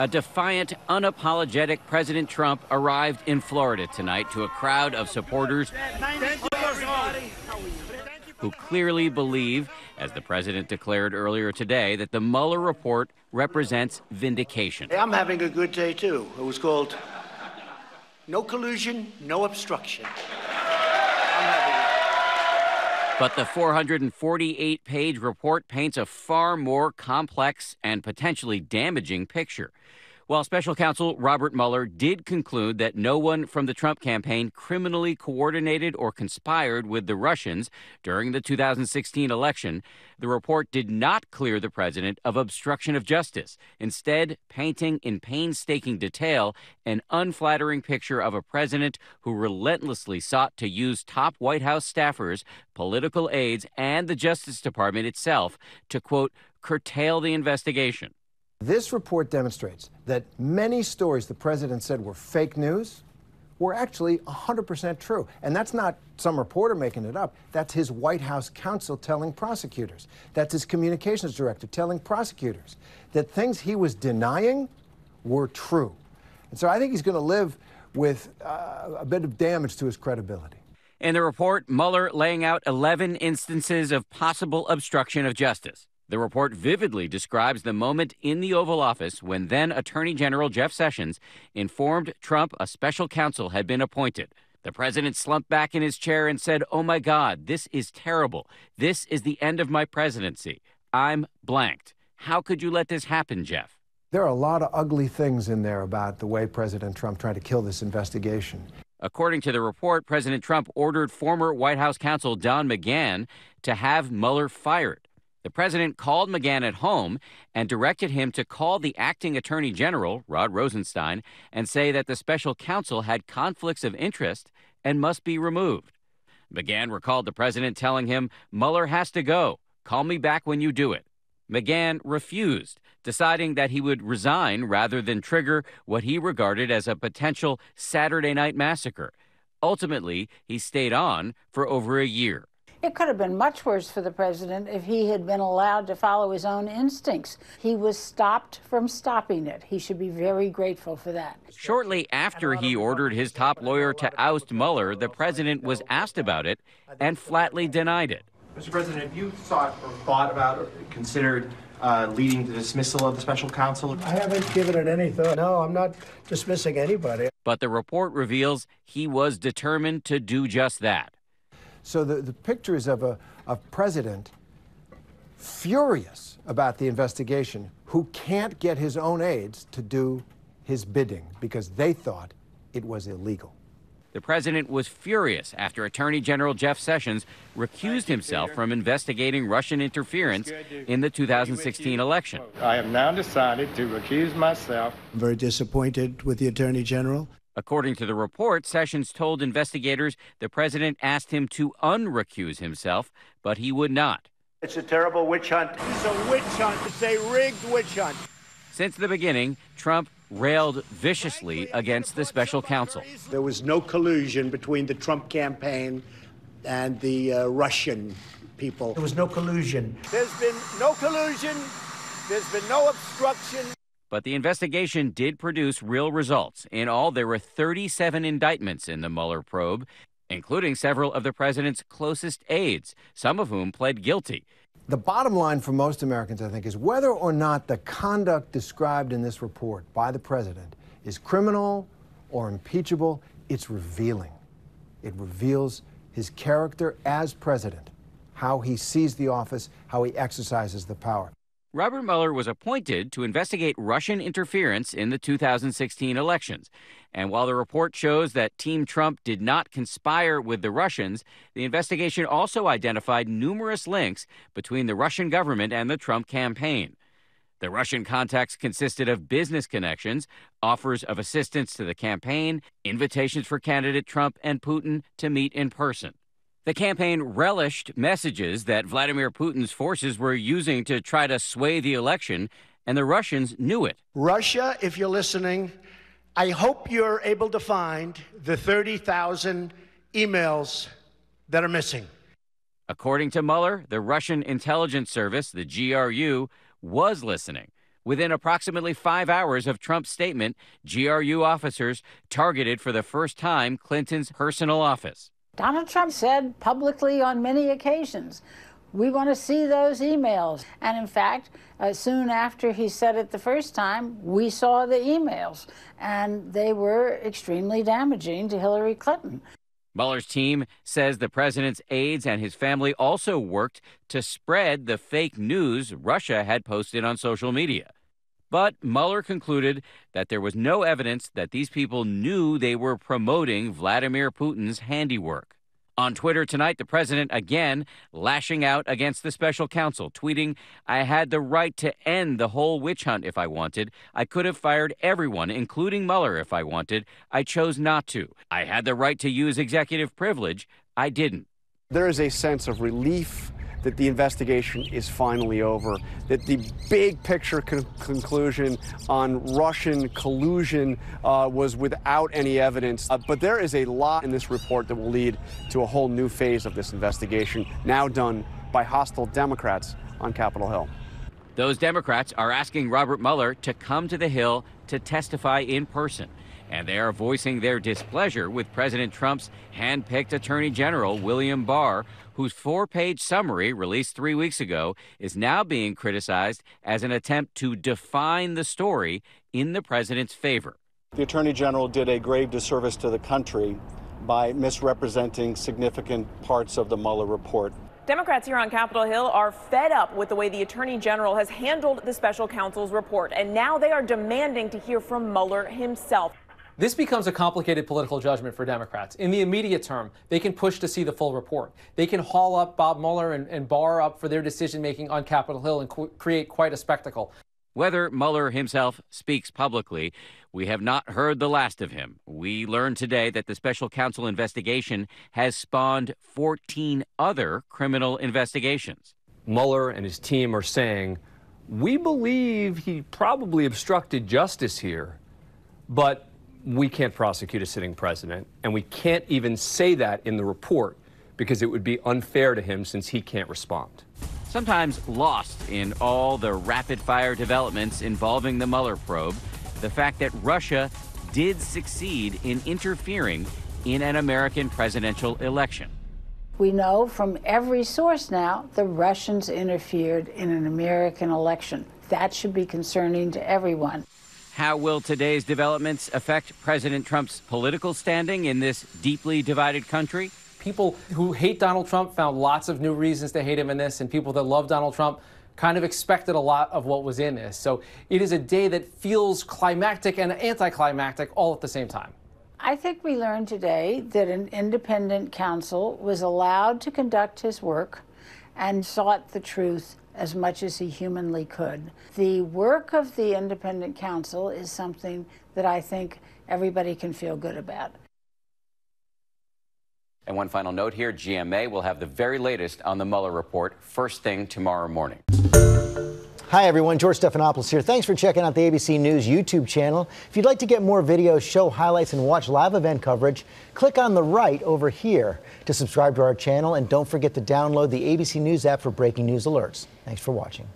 A defiant, unapologetic President Trump arrived in Florida tonight to a crowd of supporters who clearly believe, as the president declared earlier today, that the Mueller report represents vindication. I'm having a good day, too. It was called No Collusion, No Obstruction. But the 448 page report paints a far more complex and potentially damaging picture. While special counsel Robert Mueller did conclude that no one from the Trump campaign criminally coordinated or conspired with the Russians during the 2016 election, the report did not clear the president of obstruction of justice, instead, painting in painstaking detail an unflattering picture of a president who relentlessly sought to use top White House staffers, political aides, and the Justice Department itself to, quote, curtail the investigation. This report demonstrates that many stories the president said were fake news were actually 100% true. And that's not some reporter making it up. That's his White House counsel telling prosecutors. That's his communications director telling prosecutors that things he was denying were true. And so I think he's going to live with uh, a bit of damage to his credibility. In the report, Mueller laying out 11 instances of possible obstruction of justice. The report vividly describes the moment in the Oval Office when then Attorney General Jeff Sessions informed Trump a special counsel had been appointed. The president slumped back in his chair and said, Oh my God, this is terrible. This is the end of my presidency. I'm blanked. How could you let this happen, Jeff? There are a lot of ugly things in there about the way President Trump tried to kill this investigation. According to the report, President Trump ordered former White House counsel Don McGahn to have Mueller fired. The president called McGahn at home and directed him to call the acting attorney general, Rod Rosenstein, and say that the special counsel had conflicts of interest and must be removed. McGahn recalled the president telling him, Mueller has to go. Call me back when you do it. McGahn refused, deciding that he would resign rather than trigger what he regarded as a potential Saturday night massacre. Ultimately, he stayed on for over a year. It could have been much worse for the president if he had been allowed to follow his own instincts. He was stopped from stopping it. He should be very grateful for that. Shortly after he ordered his top lawyer to oust Mueller, the president was asked about it and flatly denied it. Mr. President, have you thought or thought about or considered uh, leading the dismissal of the special counsel? I haven't given it any thought. No, I'm not dismissing anybody. But the report reveals he was determined to do just that. So the, the picture is of a, a president furious about the investigation who can't get his own aides to do his bidding because they thought it was illegal. The president was furious after Attorney General Jeff Sessions recused himself from investigating Russian interference in the 2016 election. I have now decided to recuse myself. I'm very disappointed with the Attorney General. According to the report, Sessions told investigators the president asked him to unrecuse himself, but he would not. It's a terrible witch hunt. It's a witch hunt. It's a rigged witch hunt. Since the beginning, Trump railed viciously against the special counsel. There was no collusion between the Trump campaign and the uh, Russian people. There was no collusion. There's been no collusion. There's been no obstruction. But the investigation did produce real results. In all, there were 37 indictments in the Mueller probe, including several of the president's closest aides, some of whom pled guilty. The bottom line for most Americans, I think, is whether or not the conduct described in this report by the president is criminal or impeachable, it's revealing. It reveals his character as president, how he sees the office, how he exercises the power. Robert Mueller was appointed to investigate Russian interference in the 2016 elections. And while the report shows that Team Trump did not conspire with the Russians, the investigation also identified numerous links between the Russian government and the Trump campaign. The Russian contacts consisted of business connections, offers of assistance to the campaign, invitations for candidate Trump and Putin to meet in person. The campaign relished messages that Vladimir Putin's forces were using to try to sway the election, and the Russians knew it. Russia, if you're listening, I hope you're able to find the 30,000 emails that are missing. According to Mueller, the Russian intelligence service, the GRU, was listening. Within approximately five hours of Trump's statement, GRU officers targeted for the first time Clinton's personal office. Donald Trump said publicly on many occasions, we want to see those emails. And in fact, uh, soon after he said it the first time, we saw the emails, and they were extremely damaging to Hillary Clinton. Mueller's team says the president's aides and his family also worked to spread the fake news Russia had posted on social media. But Mueller concluded that there was no evidence that these people knew they were promoting Vladimir Putin's handiwork. On Twitter tonight, the president again lashing out against the special counsel, tweeting, I had the right to end the whole witch hunt if I wanted. I could have fired everyone, including Mueller, if I wanted. I chose not to. I had the right to use executive privilege. I didn't. There is a sense of relief that the investigation is finally over, that the big picture con- conclusion on Russian collusion uh, was without any evidence. Uh, but there is a lot in this report that will lead to a whole new phase of this investigation, now done by hostile Democrats on Capitol Hill. Those Democrats are asking Robert Mueller to come to the Hill to testify in person and they are voicing their displeasure with President Trump's hand-picked Attorney General William Barr, whose four page summary released three weeks ago is now being criticized as an attempt to define the story in the president's favor. The Attorney General did a grave disservice to the country by misrepresenting significant parts of the Mueller report. Democrats here on Capitol Hill are fed up with the way the Attorney General has handled the special counsel's report, and now they are demanding to hear from Mueller himself. This becomes a complicated political judgment for Democrats. In the immediate term, they can push to see the full report. They can haul up Bob Mueller and, and Barr up for their decision making on Capitol Hill and qu- create quite a spectacle. Whether Mueller himself speaks publicly, we have not heard the last of him. We learned today that the special counsel investigation has spawned 14 other criminal investigations. Mueller and his team are saying, we believe he probably obstructed justice here, but we can't prosecute a sitting president, and we can't even say that in the report because it would be unfair to him since he can't respond. Sometimes lost in all the rapid fire developments involving the Mueller probe, the fact that Russia did succeed in interfering in an American presidential election. We know from every source now the Russians interfered in an American election. That should be concerning to everyone. How will today's developments affect President Trump's political standing in this deeply divided country? People who hate Donald Trump found lots of new reasons to hate him in this, and people that love Donald Trump kind of expected a lot of what was in this. So it is a day that feels climactic and anticlimactic all at the same time. I think we learned today that an independent counsel was allowed to conduct his work and sought the truth as much as he humanly could. The work of the independent counsel is something that I think everybody can feel good about. And one final note here GMA will have the very latest on the Mueller report first thing tomorrow morning. Hi, everyone. George Stephanopoulos here. Thanks for checking out the ABC News YouTube channel. If you'd like to get more videos, show highlights, and watch live event coverage, click on the right over here to subscribe to our channel. And don't forget to download the ABC News app for breaking news alerts. Thanks for watching.